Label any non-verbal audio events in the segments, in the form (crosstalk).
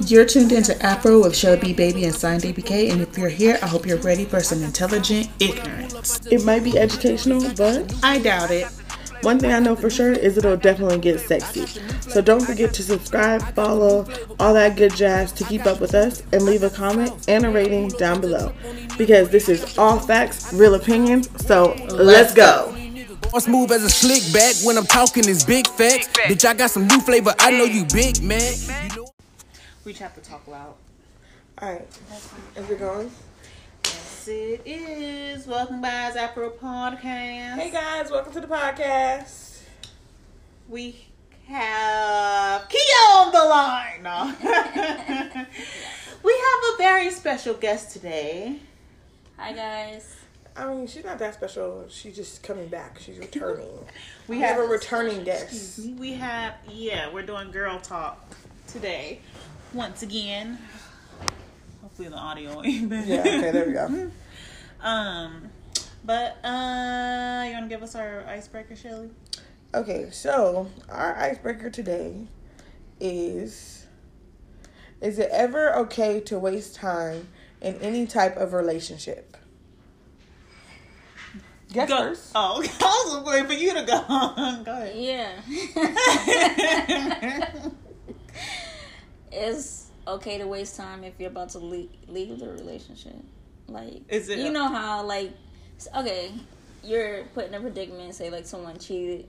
You're tuned into Afro with Shelby Baby and Signed ABK, and if you're here, I hope you're ready for some intelligent ignorance. It might be educational, but I doubt it. one thing I know for sure is it'll definitely get sexy. So don't forget to subscribe, follow, all that good jazz to keep up with us, and leave a comment and a rating down below. Because this is all facts, real opinions. So let's go. Boss move as a slick back when I'm talking is big facts. Bitch, I got some new flavor. I know you big man. You know- We have to talk loud. All right, is it going? Yes, it is. Welcome by Afro Podcast. Hey guys, welcome to the podcast. We have Kia on the line. No. (laughs) we have a very special guest today. Hi guys. I mean, she's not that special. She's just coming back. She's returning. (laughs) We We have a returning guest. We have, yeah, we're doing girl talk today. Once again. Hopefully the audio ain't bad. Yeah, okay, there we go. (laughs) Um, but, uh, you want to give us our icebreaker, Shelly? Okay, so our icebreaker today is Is it ever okay to waste time in any type of relationship? Guess Go. first. Oh, (laughs) I was waiting for you to go. (laughs) go ahead. Yeah. It's okay to waste time if you're about to leave, leave the relationship. Like, Is it- you know how like, okay, you're put in a predicament. Say like someone cheated,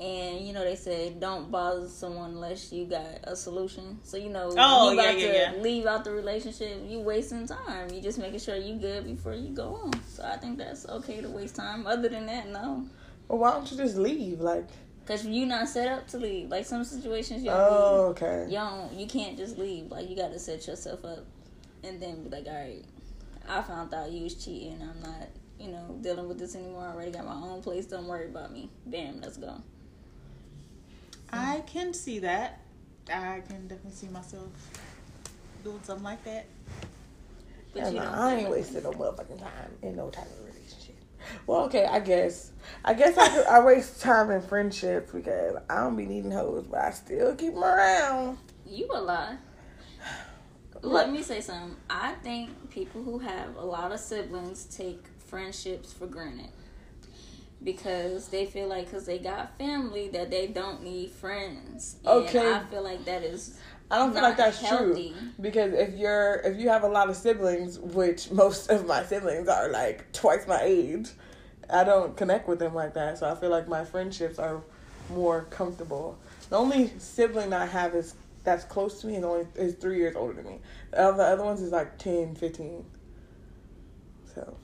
and you know they say don't bother someone unless you got a solution. So you know, Oh, you yeah, yeah, to yeah. leave out the relationship. You wasting time. You just making sure you good before you go on. So I think that's okay to waste time. Other than that, no. Well, why don't you just leave? Like, Cause you not set up to leave. Like some situations, you don't, oh, okay. you don't, you can't just leave. Like you got to set yourself up, and then be like, all right, I found out you was cheating. I'm not, you know, dealing with this anymore. I already got my own place. Don't worry about me. Bam, let's go. I can see that. I can definitely see myself doing something like that. But Yeah, you nah, don't. I ain't wasting no motherfucking time in no type of relationship. Well, okay, I guess. I guess I could, I waste time in friendships because I don't be needing hoes, but I still keep them around. You a lie. Let me say something. I think people who have a lot of siblings take friendships for granted because they feel like because they got family that they don't need friends. And Okay. I feel like that is I don't feel like that's healthy. true because if you're if you have a lot of siblings, which most of my siblings are like twice my age, I don't connect with them like that. So I feel like my friendships are more comfortable. The only sibling I have is that's close to me is only is three years older than me. The other, the other ones is like 10, 15. So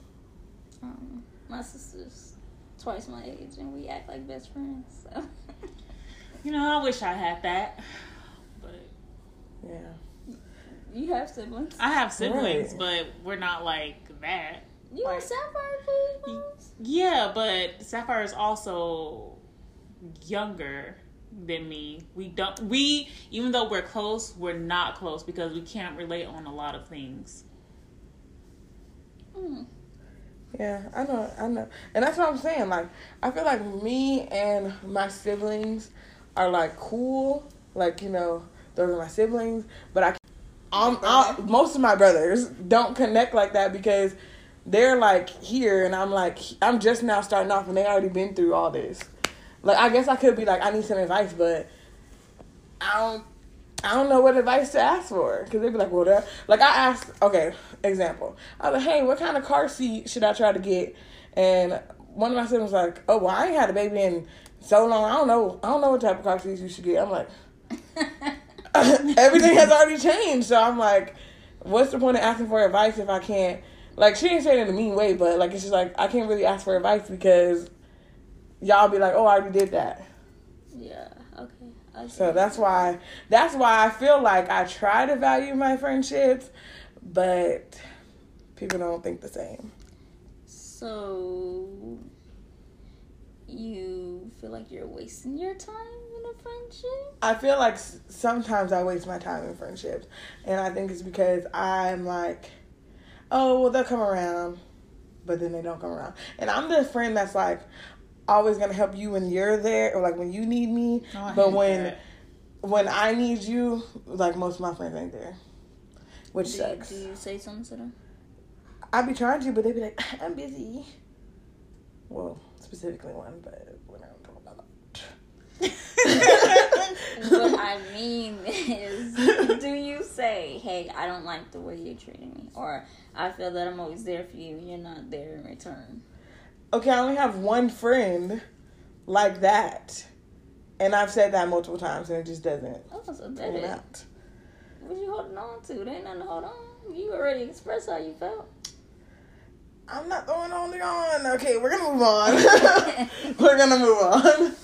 um, my sister's twice my age and we act like best friends. So You know, I wish I had that. But yeah. you have siblings. I have siblings, Right. but we're not like that. You Like- have sapphire please? Yeah, but Sapphire is also younger than me. We don't we even though we're close, we're not close because we can't relate on a lot of things. Mm. Yeah, I know, I know, and that's what I'm saying. Like, I feel like me and my siblings are like cool. Like, you know, those are my siblings. But I, um, I, most of my brothers don't connect like that because they're like here, and I'm like, I'm just now starting off, and they already been through all this. Like, I guess I could be like, I need some advice, but I don't. I don't know what advice to ask for because they'd be like, well, that like I asked, okay, example. I was like, hey, what kind of car seat should I try to get? And one of my siblings was like, oh, well, I ain't had a baby in so long. I don't know. I don't know what type of car seats you should get. I'm like, (laughs) (coughs) everything has already changed. So I'm like, what's the point of asking for advice if I can't? Like, she didn't say it in a mean way, but like, it's just like I can't really ask for advice because y'all be like, oh, I already did that. Yeah. Okay. So that's why that's why I feel like I try to value my friendships, but people don't think the same. So you feel like you're wasting your time in a friendship? I feel like sometimes I waste my time in friendships, and I think it's because I'm like, oh well, they'll come around, but then they don't come around, and I'm the friend that's like always gonna help you when you're there or like when you need me, Oh, but when that. when I need you, like most of my friends ain't there, which Do, sucks. do you say something to them? I'd be trying to, but they'd be like, (laughs) I'm busy. Well, specifically one, but we're not gonna talk about that. (laughs) what I mean is, do you say, "Hey, I don't like the way you're treating me," or "I feel that I'm always there for you, and you're not there in return"? Okay, I only have one friend like that, and I've said that multiple times, and it just doesn't Oh, so that out. what you holding on to? There ain't nothing to hold on. You already expressed how you felt. I'm not the one holding on. Okay, we're gonna move on. (laughs) we're gonna move on.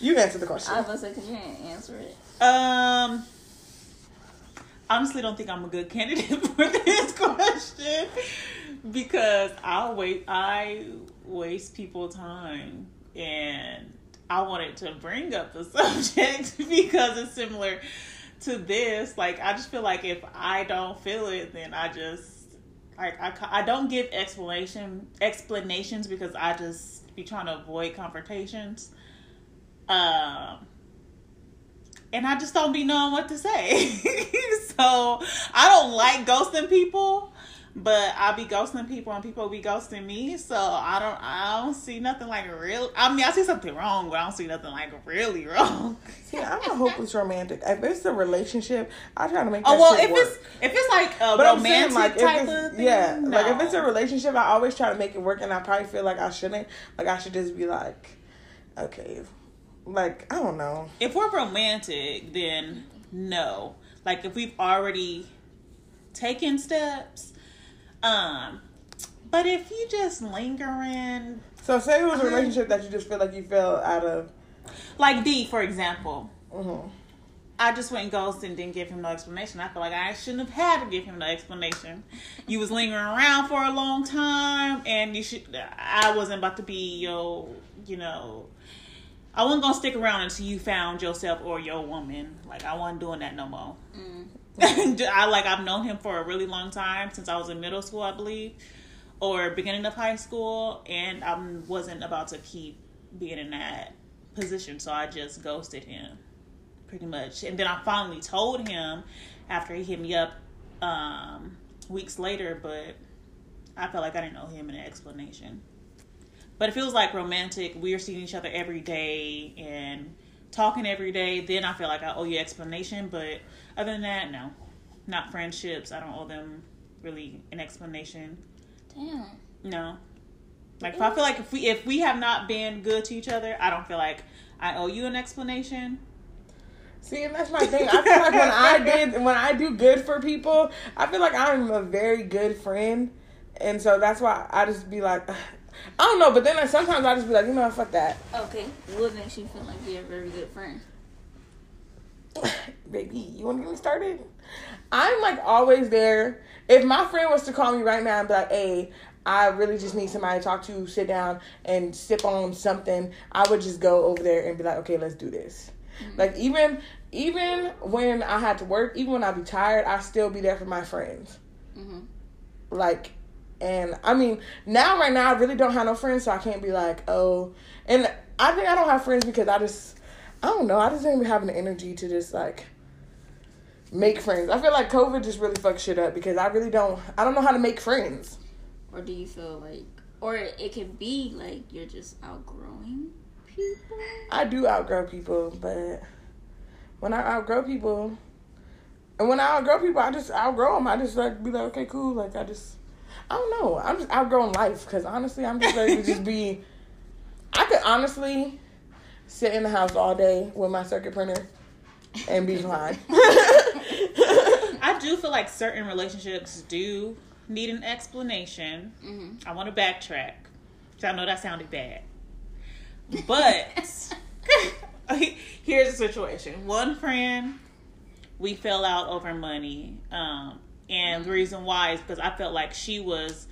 You answer the question. I was like, cause you didn't answer it. Um, honestly, don't think I'm a good candidate (laughs) for this question because I wait. I waste people time, and I wanted to bring up the (laughs) subject because it's similar to this. Like, I just feel like if I don't feel it, then I just I, I don't give explanation explanations because I just be trying to avoid confrontations. Um and I just don't be knowing what to say. (laughs) so I don't like ghosting people, but I be ghosting people and people be ghosting me. So I don't I don't see nothing like real. I mean I see something wrong, but I don't see nothing like really (laughs) wrong. See, I'm a hopeless romantic. If it's a relationship, I try to make oh, that work. Oh well, if work. it's if it's like a But romantic saying, like, type of thing, yeah, no. like if it's a relationship, I always try to make it work, and I probably feel like I shouldn't. Like I should just be like, okay, like I don't know. if we're romantic, then no. Like if we've already taken steps, um. But if you just lingering, So say it was a relationship that you just feel like you fell out of. like D, for example, mhm. I just went ghost and didn't give him no explanation. I feel like I shouldn't have had to give him no explanation. You was lingering around for a long time, and you should. I wasn't about to be your, you know. I wasn't gonna stick around until you found yourself or your woman. Like I wasn't doing that no more. (laughs) I like I've known him for a really long time since I was in middle school, I believe, or beginning of high school, and I wasn't about to keep being in that position, so I just ghosted him, pretty much. And then I finally told him after he hit me up um, weeks later, but I felt like I didn't owe him an explanation. But it feels like romantic, we are seeing each other every day and talking every day, then I feel like I owe you an explanation. But other than that, no. Not friendships. I don't owe them really an explanation. Damn. No. Like if I feel like if we if we have not been good to each other, I don't feel like I owe you an explanation. See, and that's my thing. I feel like when I did, when I do good for people, I feel like I'm a very good friend, and so that's why I just be like, (sighs) I don't know. But then like, sometimes I just be like, you know, fuck that, Okay. What makes you feel like you're a very good friend? (sighs) baby. You want to get me started? I'm like always there. If my friend was to call me right now and be like, hey. I really just need somebody to talk to, sit down and sip on something. I would just go over there and be like, okay, let's do this. Like even even when I had to work, even when I be tired, I still be there for my friends. Mhm. Like, and I mean now right now I really don't have no friends, so I can't be like, oh. And I think I don't have friends because I just I don't know. I just ain't having the energy to just like make friends. I feel like COVID just really fucked shit up because I really don't. I don't know how to make friends. Or do you feel like, or it could be like you're just outgrowing people? I do outgrow people, but when I outgrow people, and when I outgrow people, I just outgrow them. I just like be like, okay, cool. Like I just, I don't know. I'm just outgrowing life because honestly, I'm just ready to just be. I could honestly sit in the house all day with my circuit printer and be fine. (laughs) I do feel like certain relationships do need an explanation. Mhm. I want to backtrack. 'cause I know that sounded bad. But (laughs) here's the situation. One friend, we fell out over money. Um, and the reason why is because I felt like she was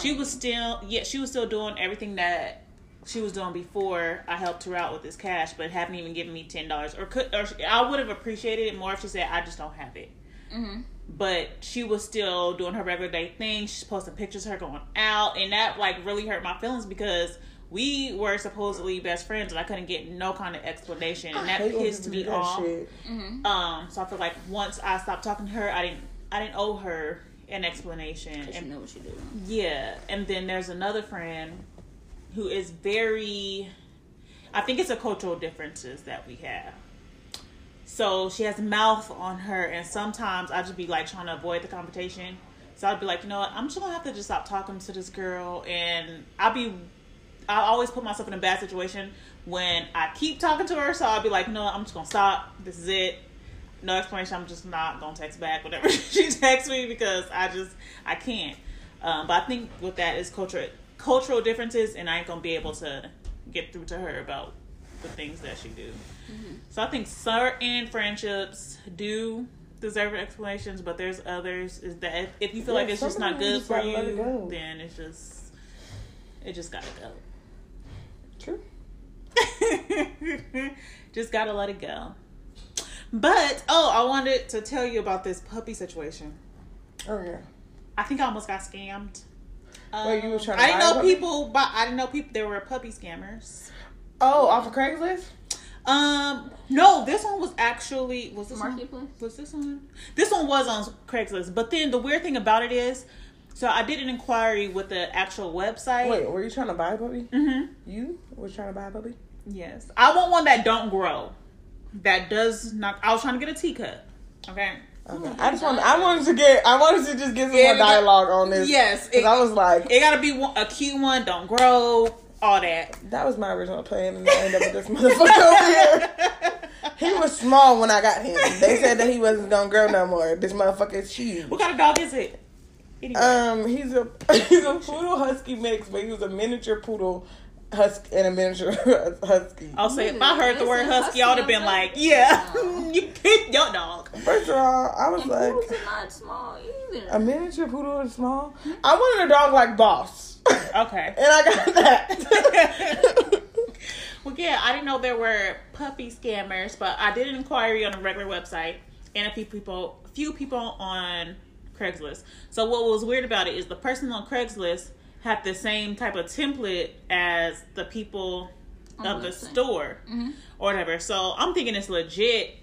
she was still yeah, she was still doing everything that she was doing before I helped her out with this cash, but haven't even given me ten dollars. Or could or I would have appreciated it more if she said, I just don't have it Mm-hmm. but she was still doing her regular day thing. She's posting pictures of her going out, and that like really hurt my feelings because we were supposedly best friends, and I couldn't get no kind of explanation, and that pissed me do that off. Um, so I feel like once I stopped talking to her, I didn't I didn't owe her an explanation. And know what you do. yeah, and then there's another friend who is very I think it's a cultural differences that we have. So she has mouth on her and sometimes I just be like trying to avoid the confrontation. So I'd be like, you know what, I'm just gonna have to just stop talking to this girl and I'll be I always put myself in a bad situation when I keep talking to her, so I'll be like, no, I'm just gonna stop. This is it. No explanation. I'm just not gonna text back whatever (laughs) she texts me because I just I can't. Um, but I think with that is cultural cultural differences, and I ain't gonna be able to get through to her about the things that she do. So I think certain friendships do deserve explanations, but there's others is that if, if you feel Yeah, like it's just not good just for gotta let it you, go. then it's just it just gotta go. True. (laughs) just gotta let it go. But oh, I wanted to tell you about this puppy situation. Oh yeah. I think I almost got scammed. Wait, you was trying to I didn't know puppy? people, but I didn't know people. There were puppy scammers. Oh, off of Craigslist. Um, no, this one was actually was this Marketplace? one? Was this one? This one was on Craigslist. But then the weird thing about it is, so I did an inquiry with the actual website. Wait, were you trying to buy a puppy? Mm-hmm. You was trying to buy a puppy? Yes, I want one that don't grow. That does not. I was trying to get a teacup. Okay. Okay. I just wanted. I wanted to get. I wanted to just get some Yeah, more got- dialogue on this. Yes, because I was like, It gotta be one, a cute one. Don't grow. All that. that was my original plan, and I ended up with this (laughs) motherfucker over here. (laughs) He was small when I got him. They said that he wasn't gonna grow no more. This motherfucker is huge. What kind of dog is it? Anyway. Um, he's a (laughs) he's a poodle husky mix, but he was a miniature poodle husky and a miniature (laughs) husky. I'll say if I heard the word a husky, I would have been like, yeah, (laughs) you keep your dog. First of all, I was And like, not small either. a miniature poodle is small. I wanted a dog like Boss, (laughs) Okay. and I got that. Well, yeah, I didn't know there were puppy scammers, but I did an inquiry on a regular website and a few people, a few people on Craigslist. So what was weird about it is the person on Craigslist had the same type of template as the people On of the the website. store mm-hmm. or whatever. So I'm thinking it's legit.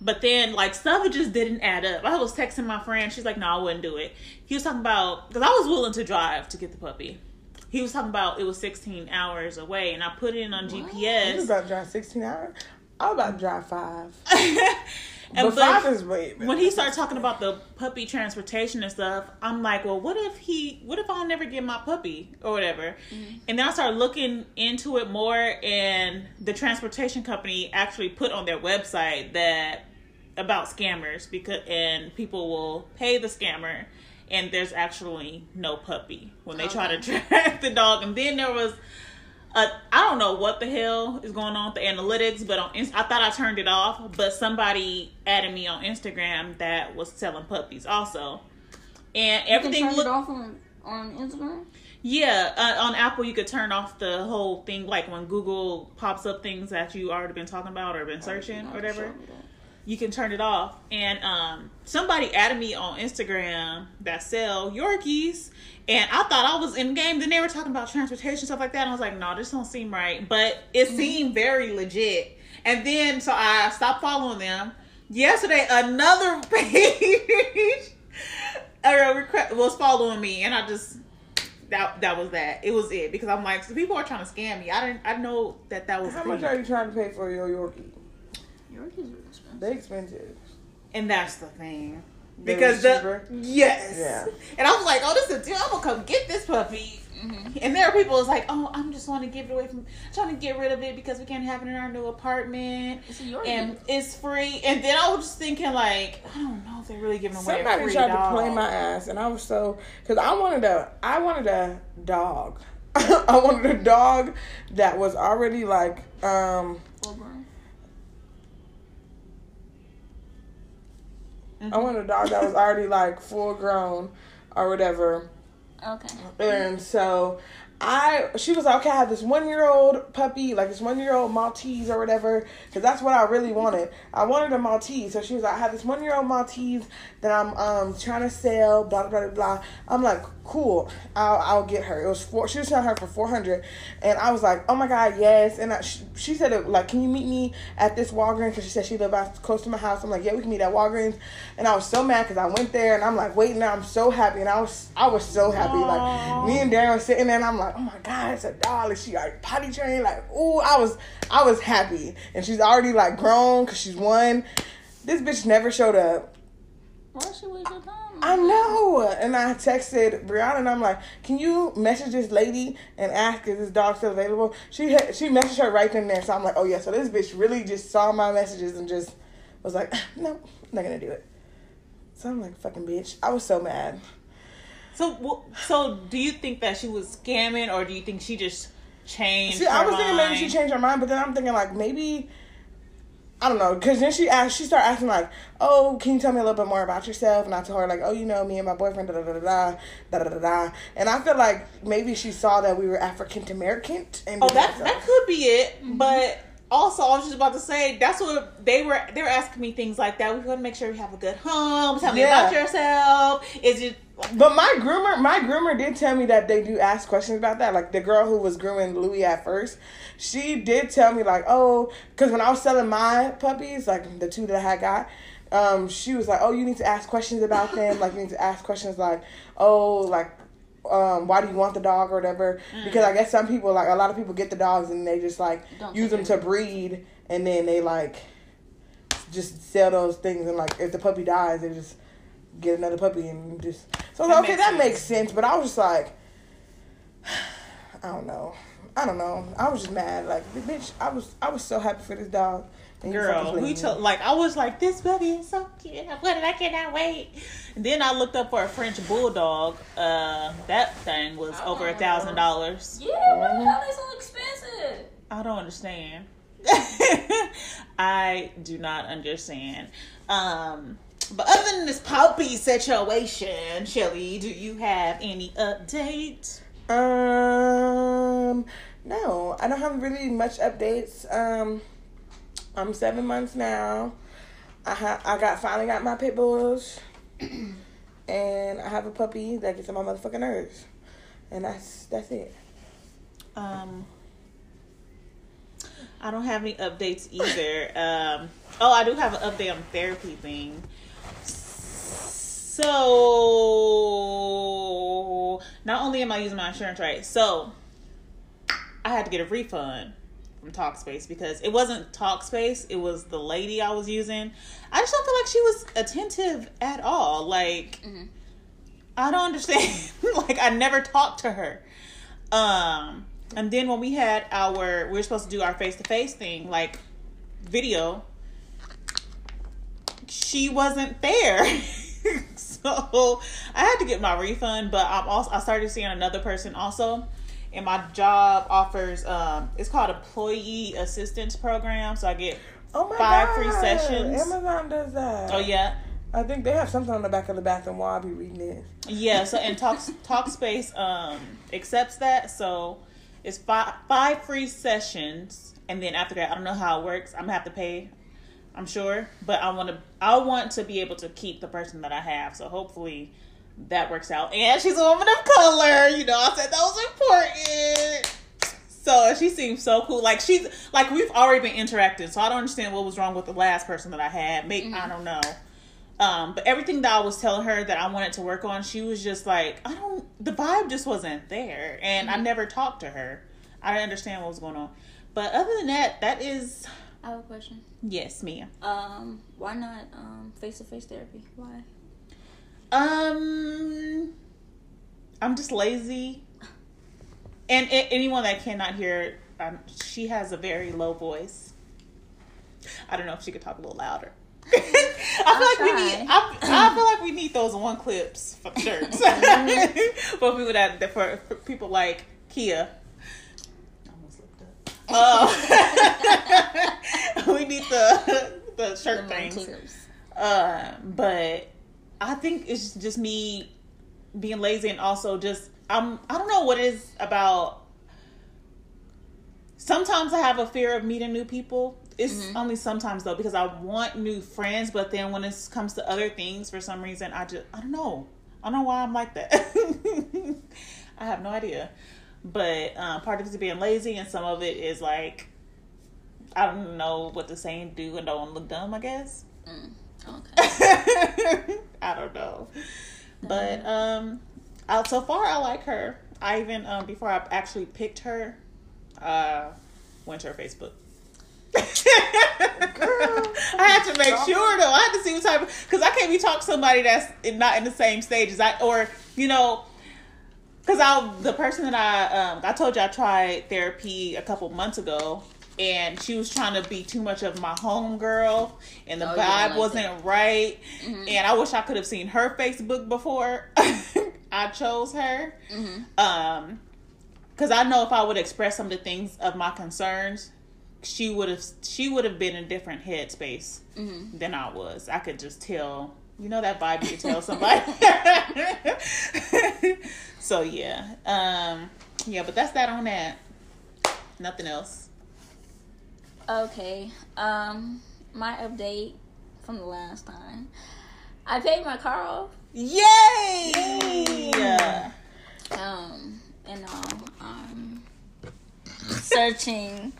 But then, like, stuff just didn't add up. I was texting my friend. She's like, no, I wouldn't do it. He was talking about, because I was willing to drive to get the puppy. He was talking about it was 16 hours away, and I put it in on GPS. You was about to drive 16 hours. I was about to drive five. (laughs) and but but five way. when he started talking about the puppy transportation and stuff, I'm like, well, what if he, what if I'll never get my puppy or whatever? Mm-hmm. And then I started looking into it more, and the transportation company actually put on their website that about scammers because and people will pay the scammer, and there's actually no puppy when they try to (laughs) track the dog. And then there was uh, I don't know what the hell is going on with the analytics, but on I thought I turned it off, but somebody added me on Instagram that was selling puppies also, and You can everything turn it looked off on, on Instagram. yeah. Uh, on Apple, you could turn off the whole thing, like when Google pops up things that you already been talking about or been searching or whatever that. You can turn it off. And um, somebody added me on Instagram that sell Yorkies, and I thought I was in the game. Then they were talking about transportation stuff like that, and I was like, no, this don't seem right. But it seemed very legit. And then so I stopped following them. Yesterday, another (laughs) page requ- was following me, and I just. That, that was that. It was it because I'm like, so people are trying to scam me. I didn't. I know that that was. How the much are you trying to pay for your Yorkie? Yorkies are expensive. They expensive. And that's the thing. They Because was the cheaper? yes, Yeah. and I was like, "Oh, this is a deal. I'm gonna come get this puppy." And there are people that's like, "Oh, I'm just want to give it away from, trying to get rid of it because we can't have it in our new apartment, It's a Yorkie. and it's free." And then I was just thinking, like, I don't know if they're really giving away a Somebody free tried dog. to play my ass, and I was so because I wanted a I wanted a dog. (laughs) I wanted a dog that was already like um Full grown. I mm-hmm. wanted a dog that was already like full grown or whatever. Okay. And so I she was like, okay, I have this one year old puppy, like this one year old Maltese or whatever, because that's what I really wanted. I wanted a Maltese, so she was like, I have this one year old Maltese that I'm um trying to sell, blah blah blah blah. I'm like, cool, I'll I'll get her. It was four. She was selling her for four hundred, and I was like, oh my god, yes. And I, she, she said, like, can you meet me at this Walgreens? Because she said she lived out close to my house. I'm like, yeah, we can meet at Walgreens. And I was so mad because I went there and I'm like, waiting. Now I'm so happy, and I was I was so happy. Like me and Darren sitting there, and I'm like, oh my god, it's a doll. And she like potty trained. Like, ooh, I was I was happy, and she's already like grown because she's one. This bitch never showed up. Why we do time? I know. And I texted Brianna and I'm like, can you message this lady and ask if this dog still available? She had, she messaged her right then and there. So I'm like, oh yeah. So this bitch really just saw my messages and just was like, (sighs) no, I'm not gonna do it. So I'm like, fucking bitch. I was so mad. So, so do you think that she was scamming, or do you think she just changed? See, I was thinking maybe she changed her mind, but then I'm thinking like maybe I don't know, because then she asked, she started asking like, "Oh, can you tell me a little bit more about yourself?" And I told her like, "Oh, you know, me and my boyfriend, da da da da da da da da da." And I feel like maybe she saw that we were African American, and Oh, that that could be it. Mm-hmm. But also, I was just about to say that's what they were. They were asking me things like that. We want to make sure we have a good home. Tell me Yeah. about yourself. Is it? But my groomer, my groomer did tell me that they do ask questions about that. Like the girl who was grooming Louis at first, she did tell me like, oh, because when I was selling my puppies, like the two that I had got, um, she was like, oh, you need to ask questions about them. Like you need to ask questions like, oh, like. Um, why do you want the dog or whatever? Because I guess some people like a lot of people get the dogs and they just like Don't use them to breed and then they like just sell those things and like if the puppy dies they just get another puppy and just so I was like, okay makes that sense. makes sense but I was just like (sighs) I don't know I don't know I was just mad like bitch I was I was so happy for this dog and you fucking Girl, we me. told like I was like this puppy is so cute. What did I cannot wait. And then I looked up for a French bulldog. Uh, that thing was I over a thousand dollars. Yeah, what the hell? They so expensive. I don't understand. (laughs) I do not understand. Um, but other than this puppy situation, Shelly, do you have any updates? um no I don't have really much updates um I'm seven months now I ha- I got finally got my pit bulls (clears throat) and I have a puppy that gets on my motherfucking nerves and that's that's it Um, I don't have any updates either. Um, oh, I do have an update on the therapy thing. So, not only am I using my insurance right, so I had to get a refund from Talkspace because it wasn't Talkspace, it was the lady I was using. I just don't feel like she was attentive at all. Like, I don't understand. (laughs) like, I never talked to her. Um, and then when we had our, we were supposed to do our face to face thing, like video, she wasn't there. (laughs) (laughs) so I had to get my refund, but I'm also, I started seeing another person also. And my job offers, um, it's called Employee Assistance Program. So I get, oh my Five god free sessions. Amazon does that oh yeah, I think they have something on the back of the bathroom while I'll be reading it Yeah, so and Talk (laughs) Talkspace um accepts that, so it's five five free sessions, and then after that, I don't know how it works. I'm gonna have to pay, I'm sure, but I want to I want to be able to keep the person that I have. So hopefully that works out. And she's a woman of color, you know. I said that was important. So she seems so cool. Like she's like we've already been interacting, so I don't understand what was wrong with the last person that I had. Maybe I don't know. Um, but everything that I was telling her that I wanted to work on, she was just like, I don't. The vibe just wasn't there, and I never talked to her. I didn't understand what was going on. But other than that, that is I have a question. yes, Mia. Um, why not um face to face therapy? Why? Um, I'm just lazy, and a- anyone that cannot hear, um, she has a very low voice. I don't know if she could talk a little louder. (laughs) I feel like we need. I, I feel like we need those one clips for shirts (laughs) (laughs) for people that that- for, for people like Kia. I almost looked up. Oh. (laughs) we need the (laughs) the shirt The things. Uh, but I think it's just me being lazy and also just I'm I don't know what it is about sometimes I have a fear of meeting new people. It's only sometimes though because I want new friends, but then when it comes to other things, for some reason, I just I don't know. I don't know why I'm like that. (laughs) I have no idea. But um, part of it is being lazy, and some of it is like I don't know what to say and do, and don't look dumb. I guess Okay. (laughs) I don't know. But um, I, so far I like her. I even um before I actually picked her, uh, went to her Facebook. (laughs) I had to make sure though. I had to see what type of because I can't be talking to somebody that's in, not in the same stage as I or you know. Cause I, the person that I, um, I told you I tried therapy a couple months ago, and she was trying to be too much of my home girl, and the Oh, vibe like wasn't that. right. And I wish I could have seen her Facebook before (laughs) I chose her. Um, because I know if I would express some of the things of my concerns, she would have she would have been in a different headspace than I was. I could just tell, you know, that vibe you tell (laughs) somebody. (laughs) so yeah, um, yeah, but that's that on that. Nothing else. Okay. Um, my update from the last time. I paid my car off. Yay! Yeah. Um, and now I'm searching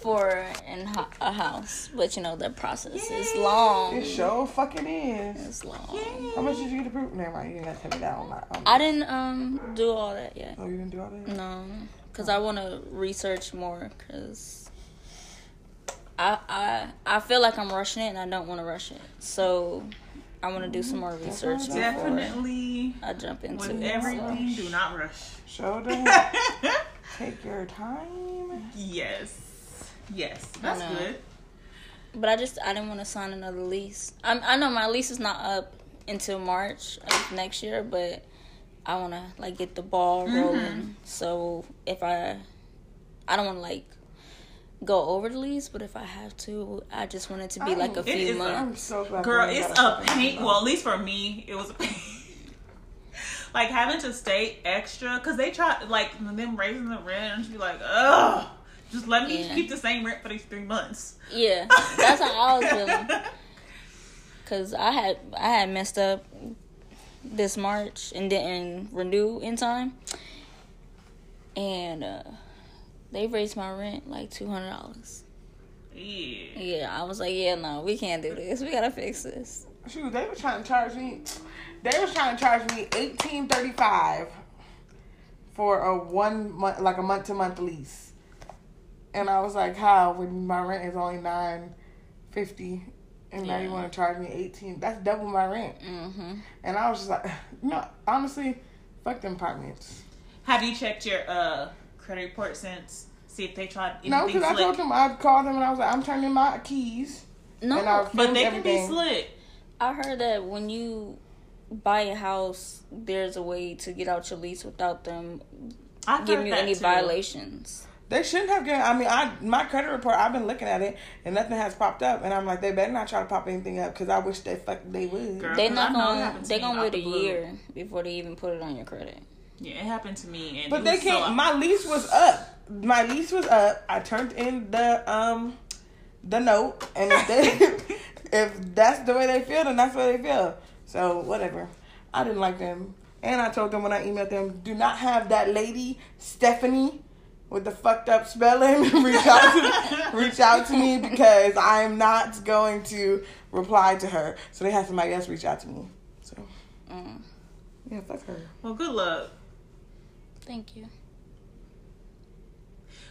for an, ho- a house, but you know the process is long. It sure fucking is. It's long. How much did you get approved? Never mind, you didn't got to tell me that on my. I didn't um do all that yet. oh, you didn't do all that? No, because I want to research more. Because I I I feel like I'm rushing it, and I don't want to rush it. So I want to do some more research Definitely. I jump into With it. everything, do not rush. Show (laughs) them. Take your time. yes. Yes. That's good. But I just I didn't want to sign another lease. I I know my lease is not up until March of next year, but I want to like get the ball mm-hmm. rolling. So if I I don't want to like go over the lease, but if I have to, I just want it to be like a few is a- I'm months. so. Girl, we ain't it's got a pain. house. Well, at least for me, it was a pain. (laughs) like having to stay extra because they try like them raising the rent and she be like, ugh, just let me Yeah. keep the same rent for these three months. Yeah, that's how I was feeling. (laughs) Cause I had I had messed up this March and didn't renew in time, and uh, they raised my rent like two hundred dollars. yeah. Yeah, I was like, yeah, no, we can't do this. We gotta fix this. Shoot, they were trying to charge me. They was trying to charge me eighteen thirty five for a one month, like a month to month lease, and I was like, how when my rent is only nine fifty, and now you want to charge me eighteen? That's double my rent. hmm And I was just like, (sighs) no, honestly, fuck them apartments. Have you checked your uh credit report since? See if they tried anything No, because I told them I called them and I was like, I'm turning my keys. No, but filmed they can be everything. slick. I heard that when you buy a house, there's a way to get out your lease without them I've giving you any too. violations. They shouldn't have given. I mean, I my credit report. I've been looking at it, and nothing has popped up. And I'm like, they better not try to pop anything up because I wish they fuck they would. Girl. They 'cause not I know it gonna they me gonna wait the a blue. year before they even put it on your credit. Yeah, it happened to me, and But they can't. So, my lease was up. My lease was up. I turned in the um the note, and if they (laughs) if that's the way they feel, then that's the way they feel. So whatever. I didn't like them, and I told them when I emailed them, do not have that lady Stephanie with the fucked up spelling (laughs) reach out to reach out to me because I am not going to reply to her. So they had somebody else reach out to me. So Mm, yeah, fuck her. well, good luck. Thank you.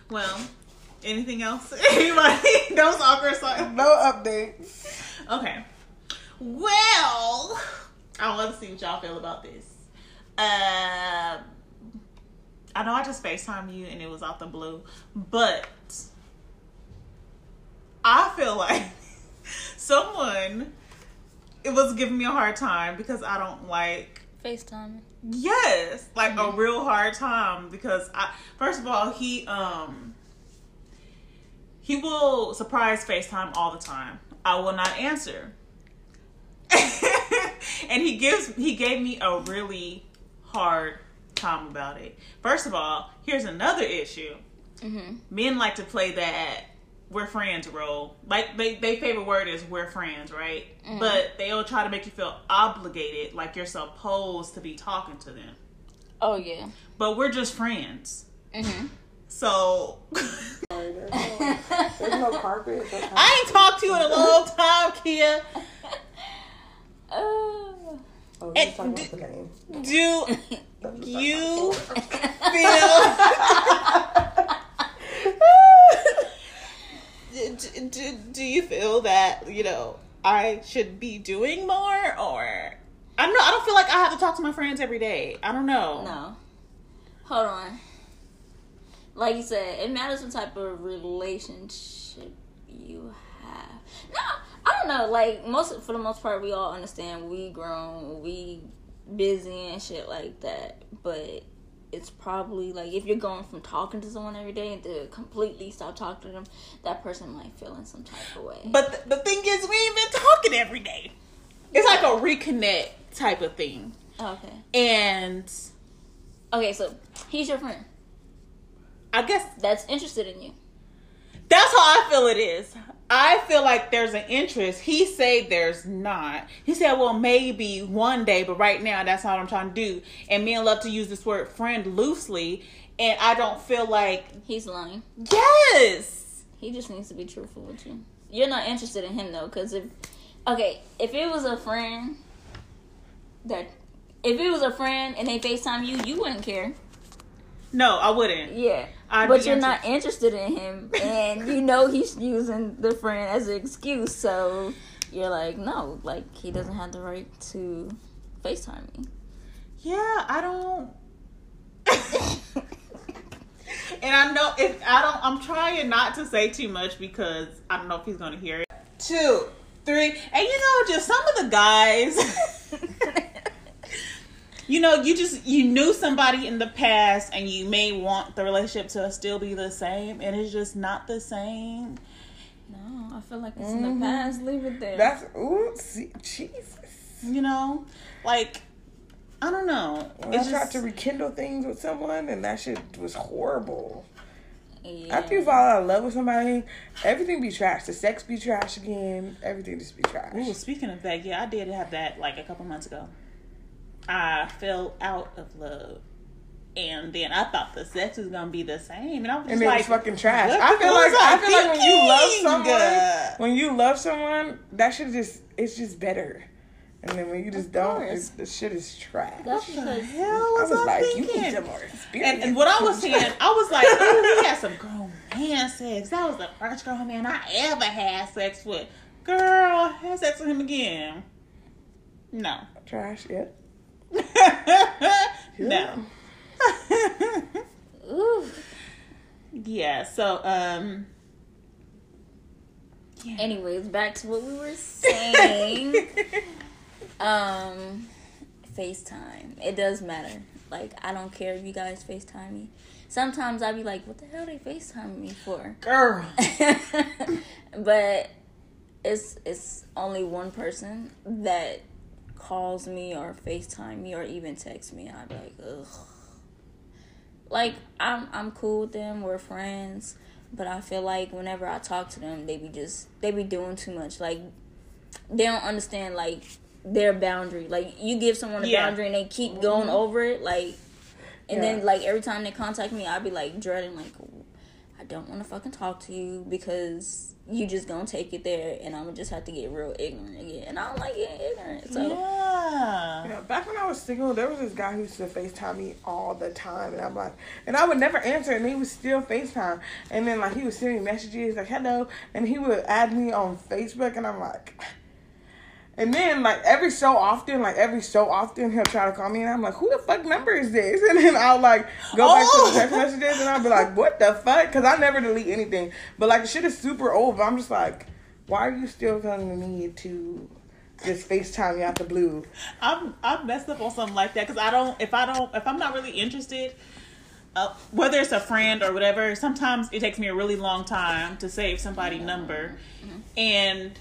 Well, anything else? (laughs) Anybody? That was awkward. Sorry. No updates. Okay. Well, I want to see what y'all feel about this. Uh, I know I just FaceTime you and it was out the blue, but I feel like (laughs) someone it was giving me a hard time because I don't like FaceTime. Yes, like a real hard time because I first of all he um he will surprise FaceTime all the time. I will not answer. (laughs) and he gives he gave me a really hard time about it. First of all, here's another issue. Mm-hmm. Men like to play that we're friends role. Like they, they favorite word is we're friends, right? Mm-hmm. But they'll try to make you feel obligated, like you're supposed to be talking to them. Oh yeah. But we're just friends. Mm-hmm. So Sorry, there's, no, there's no carpet. there's no- I ain't talked to you in a long time, Kia. (laughs) Oh. Oh, And he's (laughs) talking about the game. Do you feel do, do, you feel that you know I should be doing more or I don't know I don't feel like I have to talk to my friends every day I don't know No. Hold on. Like you said, it matters what type of relationship you have. No, I don't know. Like most, for the most part, we all understand we grown, we busy and shit like that. But it's probably like if you're going from talking to someone every day and to completely stop talking to them, that person might feel in some type of way. but the, the thing is we ain't been talking every day it's like a reconnect type of thing okay, and okay, so he's your friend I guess that's interested in you. That's how I feel it is. I feel like there's an interest. He said there's not. He said, well, maybe one day, but right now that's not what I'm trying to do. And men love to use this word friend loosely. And I don't feel like, He's lying. yes. He just needs to be truthful with you. You're not interested in him though, because if okay, if it was a friend that if it was a friend and they FaceTime you, you wouldn't care. No, I wouldn't. Yeah. I'd but you're not interested in him (laughs) and you know he's using the friend as an excuse, so you're like, no, like he doesn't have the right to FaceTime me. Yeah, I don't. (laughs) and I know if I don't, I'm trying not to say too much because I don't know if he's going to hear it. Two, three, and you know, just some of the guys. (laughs) you know, you just you knew somebody in the past, and you may want the relationship to still be the same, and it's just not the same. No, I feel like it's in the mm-hmm. past. Leave it there. That's ooh, see, Jesus. You know, like I don't know. When It's I tried just to rekindle things with someone, and that shit was horrible. yeah. After you fall out of love with somebody, everything be trash. The sex be trash again. Everything just be trash. Ooh, speaking of that, yeah, I did have that like a couple months ago. I fell out of love. And then I thought the sex was gonna be the same, and I was just and it like, was fucking trash. I feel like I feel like when you love someone, when you love someone, that shit just it's just better. And then when you just don't, it's, the shit is trash. That's What the because hell I was, was I like, thinking? you need some more experience. and, and what I was saying, I was like, oh, he (laughs) had some grown man sex. That was the first grown man I ever had sex with. Girl, I had sex with him again. No. trash. Yeah. (laughs) no. (laughs) ooh. yeah, so um yeah. Anyways, back to what we were saying. (laughs) um, FaceTime. It does matter. Like, I don't care if you guys FaceTime me. Sometimes I be like, what the hell they FaceTime me for? Girl. but it's it's only one person that calls me or FaceTime me or even text me. I'd be like, ugh. Like I'm I'm cool with them. We're friends, but I feel like whenever I talk to them, they be just they be doing too much. Like they don't understand like their boundary. Like you give someone a Yeah. boundary and they keep mm-hmm. going over it. Like and Yeah. then like every time they contact me, I'd be like dreading like I don't want to fucking talk to you because you just gonna take it there, and I'm gonna just have to get real ignorant again. And I don't like getting ignorant, so Yeah. Yeah, back when I was single, there was this guy who used to FaceTime me all the time, and I'm like, and I would never answer, and he would still FaceTime, and then like he would send me messages like hello, and he would add me on Facebook, and I'm like, and then like every so often, like every so often, he'll try to call me, and I'm like, who the fuck number is this? (laughs) And then I'll like go back to Oh. the text messages, and I'll be like, what the fuck? Because I never delete anything, but like the shit is super old, but I'm just like, why are you still telling me to? Just FaceTime me out the blue. I'm I've messed up on something like that because I don't if I don't if I'm not really interested, uh, whether it's a friend or whatever. Sometimes it takes me a really long time to save somebody's number, and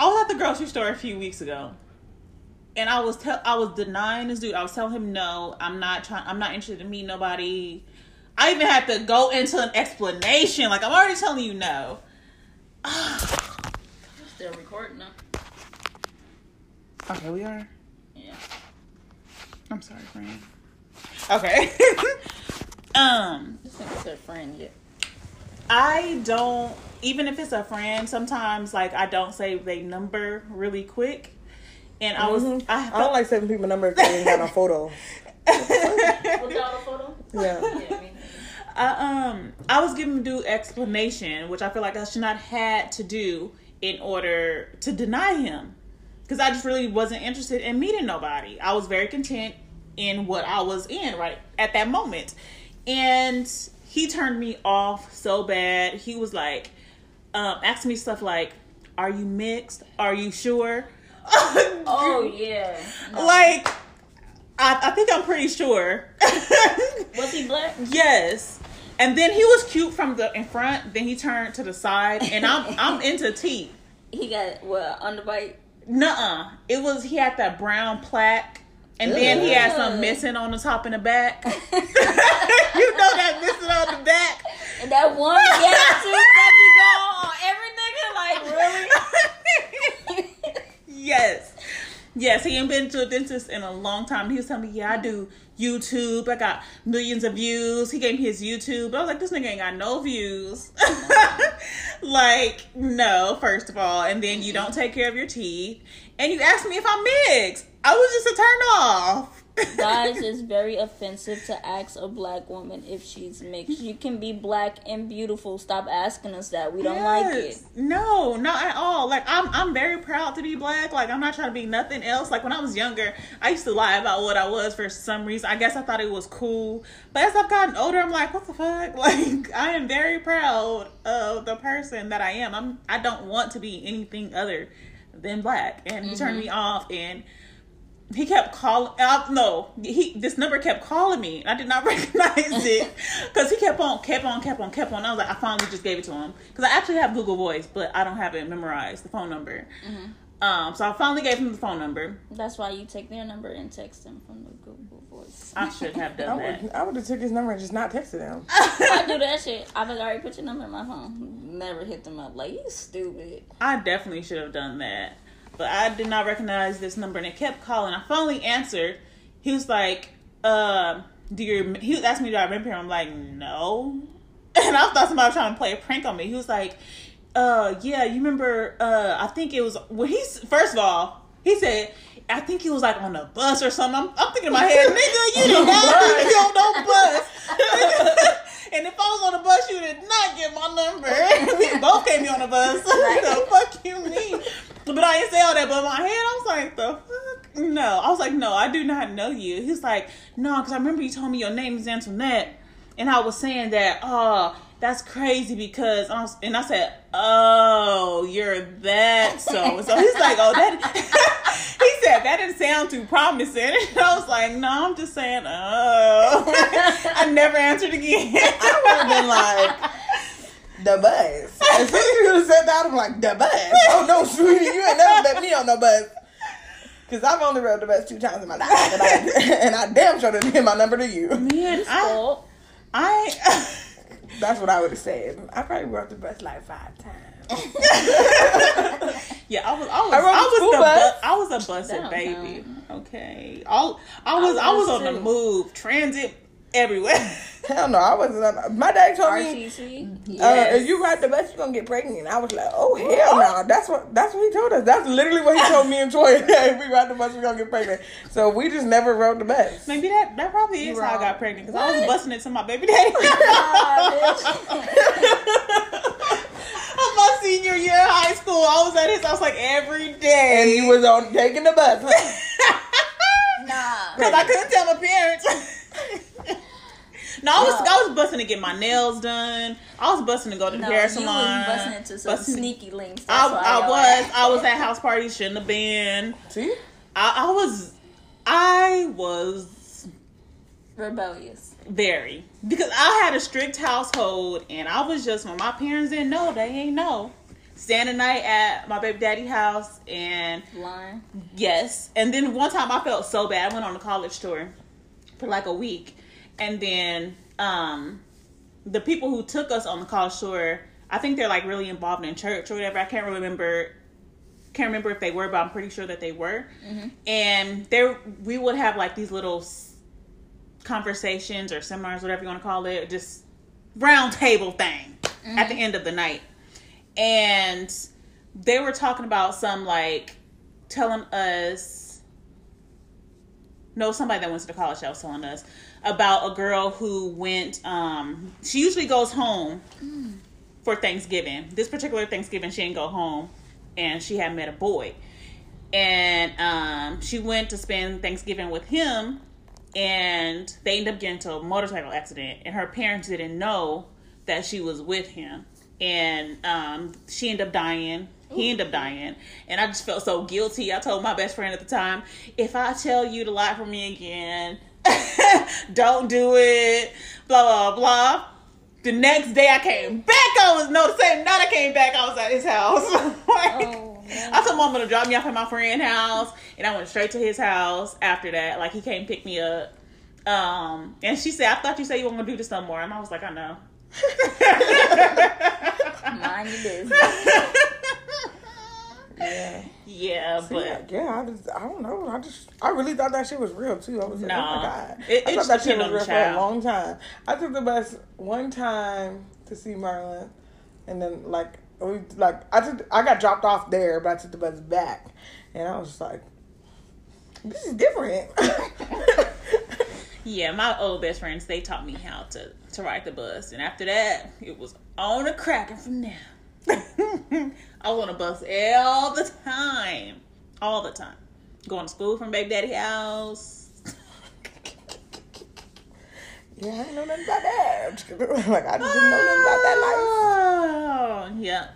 I was at the grocery store a few weeks ago, and I was tell I was denying this dude. I was telling him no, I'm not trying. I'm not interested in meeting nobody. I even had to go into an explanation. Like I'm already telling you no. (sighs) Still recording them. Okay, we are. Yeah. I'm sorry, friend. Okay. (laughs) um, This nigga said friend yet. I don't even if it's a friend. Sometimes like I don't save their number really quick. And I was Mhm. I, I don't like saving people number if they ain't got no photo. (laughs) Without a photo? Yeah. Yeah, me. I um I was giving due explanation, which I feel like I should not had to do in order to deny him, because I just really wasn't interested in meeting nobody. I was very content in what I was in right at that moment, and he turned me off so bad. He was like, um, asking me stuff like, "Are you mixed? Are you sure?" (laughs) (laughs) Oh yeah. No. like. I, I think I'm pretty sure. (laughs) Was he black? Yes. And then he was cute from the in front. Then he turned to the side, and I'm I'm into teeth. He got what underbite? Nuh-uh. It was he had that brown plaque, and then he had some missing on the top and the back. (laughs) (laughs) you know that missing on the back. And that one (laughs) that be going on every nigga, like really? yes. Yes, he ain't been to a dentist in a long time. He was telling me, yeah, I do YouTube. I got millions of views. He gave me his YouTube. But I was like, this nigga ain't got no views. like, no, first of all. And then you don't take care of your teeth. And you asked me if I'm mixed. I was just a turn off. Guys, (laughs) it's very offensive to ask a black woman if she's mixed. You can be black and beautiful. Stop asking us that. We don't like it. No, not at all. Like I'm I'm very proud to be black. Like I'm not trying to be nothing else. Like when I was younger, I used to lie about what I was for some reason. I guess I thought it was cool. But as I've gotten older, I'm like, what the fuck? (laughs) Like I am very proud of the person that I am. I'm I don't want to be anything other than black. And he turned mm-hmm. me off and he kept calling. Uh, no, he this number kept calling me. and I did not (laughs) recognize it because he kept on, kept on, kept on, kept on. I was like, I finally just gave it to him because I actually have Google Voice, but I don't have it memorized the phone number. Um, so I finally gave him the phone number. That's why you take their number and text them from the Google Voice. I should have (laughs) I done that. I would have took his number and just not texted him. (laughs) I do that shit. I've already put your number in my phone. Never hit them up. Like you stupid. I definitely should have done that. But I did not recognize this number and it kept calling. I finally answered. He was like, uh, do you he asked me do I remember him? I'm like, no. (laughs) And I thought somebody was trying to play a prank on me. He was like, uh, yeah, you remember uh I think it was when he's first of all, he said I think he was like on a bus or something. I'm, I'm thinking in my head, (laughs) nigga, you did not be on no bus. (laughs) and if I was on the bus, you did not get my number. (laughs) we both came on (laughs) the bus. the fuck you mean? But I didn't say all that. But in my head, I was like, the fuck? No. I was like, no, I do not know you. He's like, no, because I remember you told me your name is Antoinette. And I was saying that, oh, that's crazy because, I was, and I said, oh, you're that so. (laughs) So he's like, oh, that, (laughs) he said, that didn't sound too promising. (laughs) And I was like, no, I'm just saying, oh. I never answered again. I would have been like, the bus. As soon as you would have said that, I'm like, the bus. Oh no, sweetie, you ain't never met me on no bus. Cause I've only rode the bus two times in my life, and I, and I damn sure didn't give my number to you. Man, I, I, That's what I would have said. I probably rode the bus like five times. (laughs) Yeah, I was. I was. I I, was school the. bus. Bu- I was a busted baby. Okay. All. I was. I was was on the move. Transit everywhere. (laughs) Hell no, I wasn't. On, my dad told me, RTC. uh, Yes. if you ride the bus, you're gonna get pregnant. And I was like, oh hell no. That's what. That's what he told us. That's literally what he told me and Troy. (laughs) if we ride the bus, we're gonna get pregnant. So we just never rode the bus. Maybe that. That probably is You how I got pregnant because I was busting it to my baby (laughs) daddy. On my senior year of high school, I was at his house like every day. And he was on taking the bus. huh? Nah. Because I couldn't tell my parents. (laughs) no, I was I was busting to get my nails done. I was busting to go to the No, hair you salon. was busting into some Busting- sneaky links. I, why I was I was at house parties. Shouldn't have been. See? I, I was I was rebellious. very because I had a strict household and I was just when my parents didn't know they ain't know. staying the night at my baby daddy house, and Lying. yes. And then one time I felt so bad. I went on a college tour for like a week, and then um, the people who took us on the college tour, I think they're like really involved in church or whatever. I can't remember. Can't remember if they were, but I'm pretty sure that they were. And there, we would have like these little conversations or seminars, whatever you want to call it, just round table thing at the end of the night. And they were talking about some like telling us no somebody that went to the college that was telling us about a girl who went um she usually goes home for Thanksgiving. This particular Thanksgiving she didn't go home and she had met a boy. And um she went to spend Thanksgiving with him and they ended up getting into a motorcycle accident and her parents didn't know that she was with him and um, she ended up dying he ended up dying. And i just felt so guilty. I told my best friend at the time if i tell you to lie for me again (laughs) don't do it. Blah blah blah the next day i came back. I was no the same night i came back i was at his house. (laughs) Like, Oh. I told mom to drop me off at my friend's house, and I went straight to his house after that. Like he came pick me up, um, and she said, "I thought you said you weren't gonna do this no more," and I was like, "I know." Mind your business. Yeah. yeah, but yeah, I just, I don't know. I just, I really thought that shit was real too. I was like, oh my god, It- I thought that shit was real for a long time. I took the bus one time to see Marlon, and then like we like I took, I got dropped off there, but I took the bus back, and I was just like, this is different. (laughs) yeah, my old best friends they taught me how to to ride the bus, and after that, it was on a cracking from there. (laughs) I was on a bus all the time, all the time, going to school from baby daddy house. (laughs) yeah, I didn't know nothing about that. (laughs) like I just didn't know nothing about that life. Oh, yeah.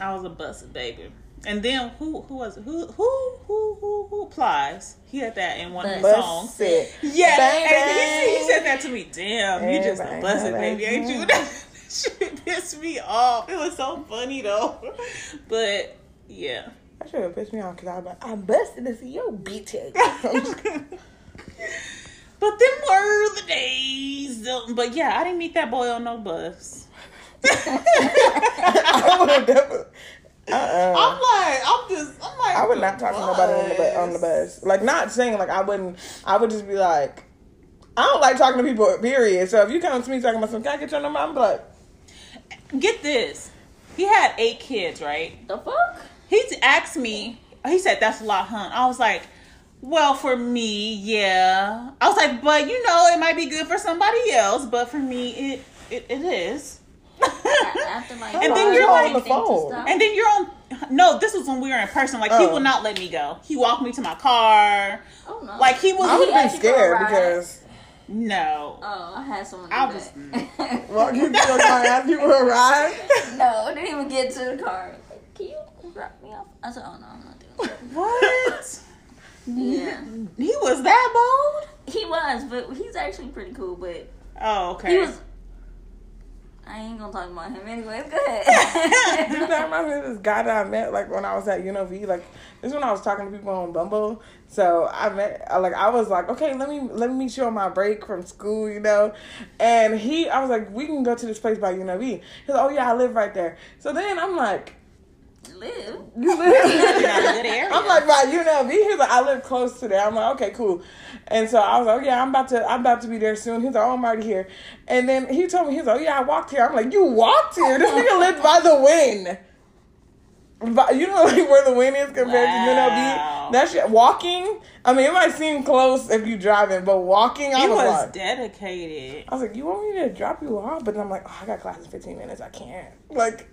I was a busted baby. And then who who was? Who who who who who applies? He had that in one of his songs. It. Yeah, Bang, and he, he said that to me. Damn, you just a Bang, busted bang, baby, ain't you? bang. Mm-hmm. (laughs) That shit pissed me off. It was so funny though. (laughs) But yeah. That should have pissed me off because I was like, I'm busted to see your bitch (laughs) But them were the days. But yeah, I didn't meet that boy on no bus. I would have definitely. Uh-uh. I'm like, I'm just, I'm like, I would not talk to nobody on the, bu- on the bus. Like, not saying like I wouldn't. I would just be like, I don't like talking to people. Period. So if you come to me talking about some, can I get your number? I'm like, Get this. He had eight kids, right? The fuck? He asked me, he said, that's a lot, huh? I was like, well, for me, yeah. I was like, but you know, it might be good for somebody else, but for me, it it, it is. After like, And then you're like- on the phone? and then you're on. No, this was when we were in person. Like he oh. will not let me go. He walked me to my car. oh no. Like he was. I would he have been asked you for a scared because. no. Oh, I had someone do I that. was- mm. (laughs) Well, you still gonna ask you for a ride? no, I didn't even get to the car. Like, Can you drop me off? I said, oh no, I'm not doing that. What? Yeah, he was that bold? he was, but he's actually pretty cool. But Oh, okay. he was. I ain't gonna talk about him anyway. Go (laughs) ahead. Dude, that reminds me of this guy that I met like when I was at UNLV. Like this is when I was talking to people on Bumble. So I met like I was like, okay, let me let me meet you on my break from school, you know. And he, I was like, we can go to this place by UNLV. He's like, oh yeah, I live right there. So then I'm like, (laughs) Live. you live? You're not a good area. I'm like, by UNLV. He's like, I live close to there. I'm like, okay, cool. And so I was like, oh, yeah, I'm about to, I'm about to be there soon. He's like, oh, I'm already here. And then he told me, he's like, oh, yeah, I walked here. I'm like, you walked here? This nigga lived by the Wynn. But you know, like where the Wynn is compared Wow. to UNLV. That shit, walking. I mean, it might seem close if you driving, but walking, I was, was like, dedicated. I was like, you want me to drop you off? But then I'm like, oh, I got class in 15 minutes. I can't. Like,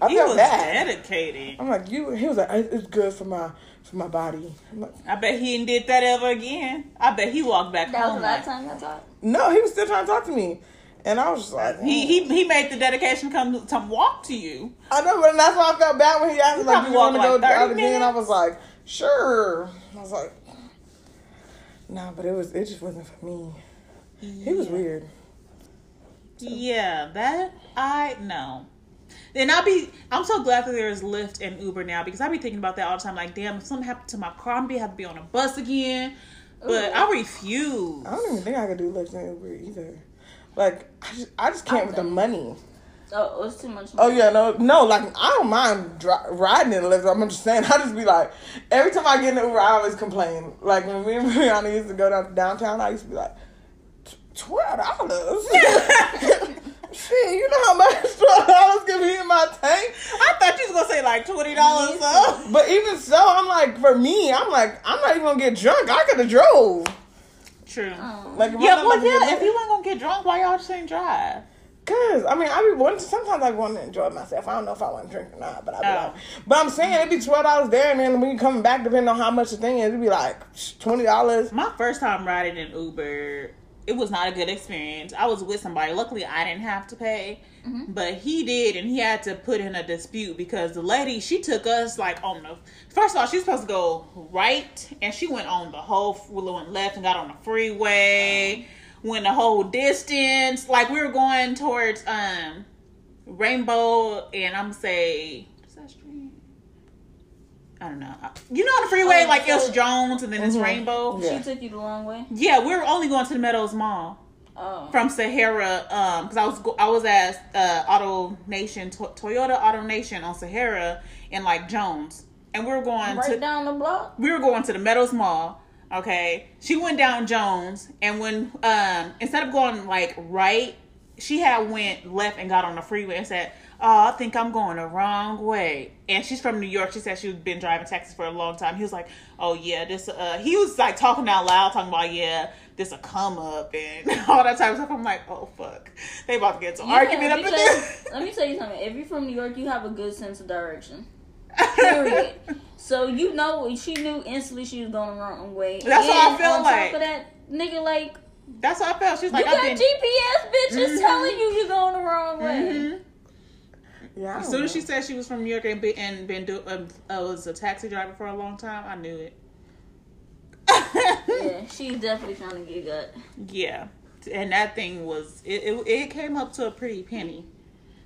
I He felt was bad. dedicated. I'm like, you. He was like, it's good for my for my body. I'm like, I bet he didn't did that ever again. I bet he walked back That was home. the last like- time I talked. no, he was still trying to talk to me, and I was just like, He, he he made the dedication come to walk to you. I know, but that's why I felt bad when he asked me like, "Do you want to walked go like 30 out again?" I was like, "Sure." I was like, "Nah," but it was it just wasn't for me. He was weird. Yeah, that I know. And I'll be, I'm so glad that there's Lyft and Uber now because I'll be thinking about that all the time. Like, damn, if something happened to my car, I'm gonna have to be on a bus again. But I refuse. I don't even think I could do Lyft and Uber either. Like I just, I just can't with the money. Oh, oh, it's too much. Oh yeah, no, no. Like I don't mind dri- riding in the Lyft. I'm just saying. (laughs) I just be like, every time I get in the Uber, I always complain. Like when me and (laughs) Brianna used to go down to downtown, I used to be like, twelve dollars. (laughs) Shit, you know how much twelve (laughs) dollars can be in my tank. I thought you was gonna say like twenty dollars. So. But even so, I'm like, for me, I'm like, I'm not even gonna get drunk. I could have drove. True. Oh. Like, if yeah, I'm well, yeah. If you weren't gonna get drunk, why y'all just ain't drive? Cause I mean, I be wanting. Sometimes I want to enjoy myself. I don't know if I want to drink or not, but I be Oh. like, but I'm saying it'd be twelve dollars there, and then when you coming back, depending on how much the thing is, it'd be like twenty dollars. My first time riding in Uber, it was not a good experience. I was with somebody. Luckily, I didn't have to pay, but he did, and he had to put in a dispute because the lady she took us like on the. First of all, she's supposed to go right, and she went on the whole we went left and got on the freeway. Went the whole distance, like we were going towards um Rainbow, and I'm say what's that street? I don't know. You know on the freeway, Oh, like so- it's Jones, and then it's Rainbow. Yeah. She took you the long way. Yeah, we were only going to the Meadows Mall Oh. from Sahara, um, because I was go- I was at uh, Auto Nation, to- Toyota Auto Nation on Sahara in like Jones, and we were going right to down the block. we were going to the Meadows Mall. Okay, she went down Jones, and when um instead of going like right, she had went left and got on the freeway and said, "Oh, I think I'm going the wrong way." And she's from New York. She said she'd been driving taxis for a long time. He was like, "Oh yeah, this." Uh, he was like talking out loud, talking about yeah, this a come up and (laughs) all that type of stuff. I'm like, "Oh fuck, they about to get some argument Yeah, up in there." (laughs) Let me tell you something. If you're from New York, you have a good sense of direction. (laughs) Period. so you know, she knew instantly she was going the wrong way. That's what I And feel on like. Top of that, nigga, like That's how I felt. She's you like, got "I've been." GPS bitches telling you you're going the wrong way. Mhm. Yeah. As don't soon as she said she was from New York and been, and been do, um, uh, was a taxi driver for a long time, I knew it. Yeah, (laughs) she's definitely trying to get gut. yeah, and that thing was it, it. It came up to a pretty penny.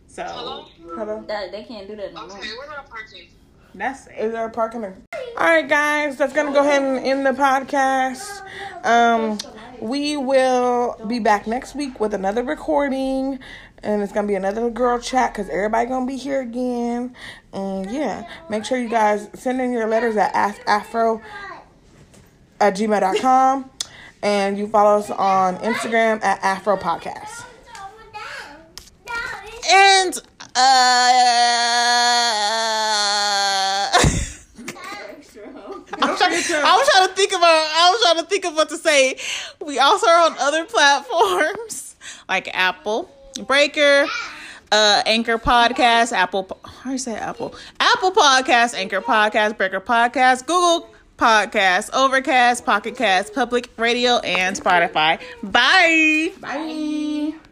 So Hello? Hello? That they can't do that no more. Okay, we're not parking. that's it. Is there a parking? All right, guys, that's gonna go ahead and end the podcast. Um, we will be back next week with another recording, and it's gonna be another girl chat because everybody gonna be here again. And yeah, make sure you guys send in your letters at askafro at gmail.com and you follow us on Instagram at Afro Podcast. And uh. I was, trying, I was trying to think about. I was trying to think of what to say. We also are on other platforms like Apple, Breaker, uh, Anchor Podcast, Apple. You say Apple? Apple Podcast, Anchor Podcast, Breaker Podcast, Google Podcast, Overcast, Pocket Cast, Public Radio, and Spotify. Bye. Bye.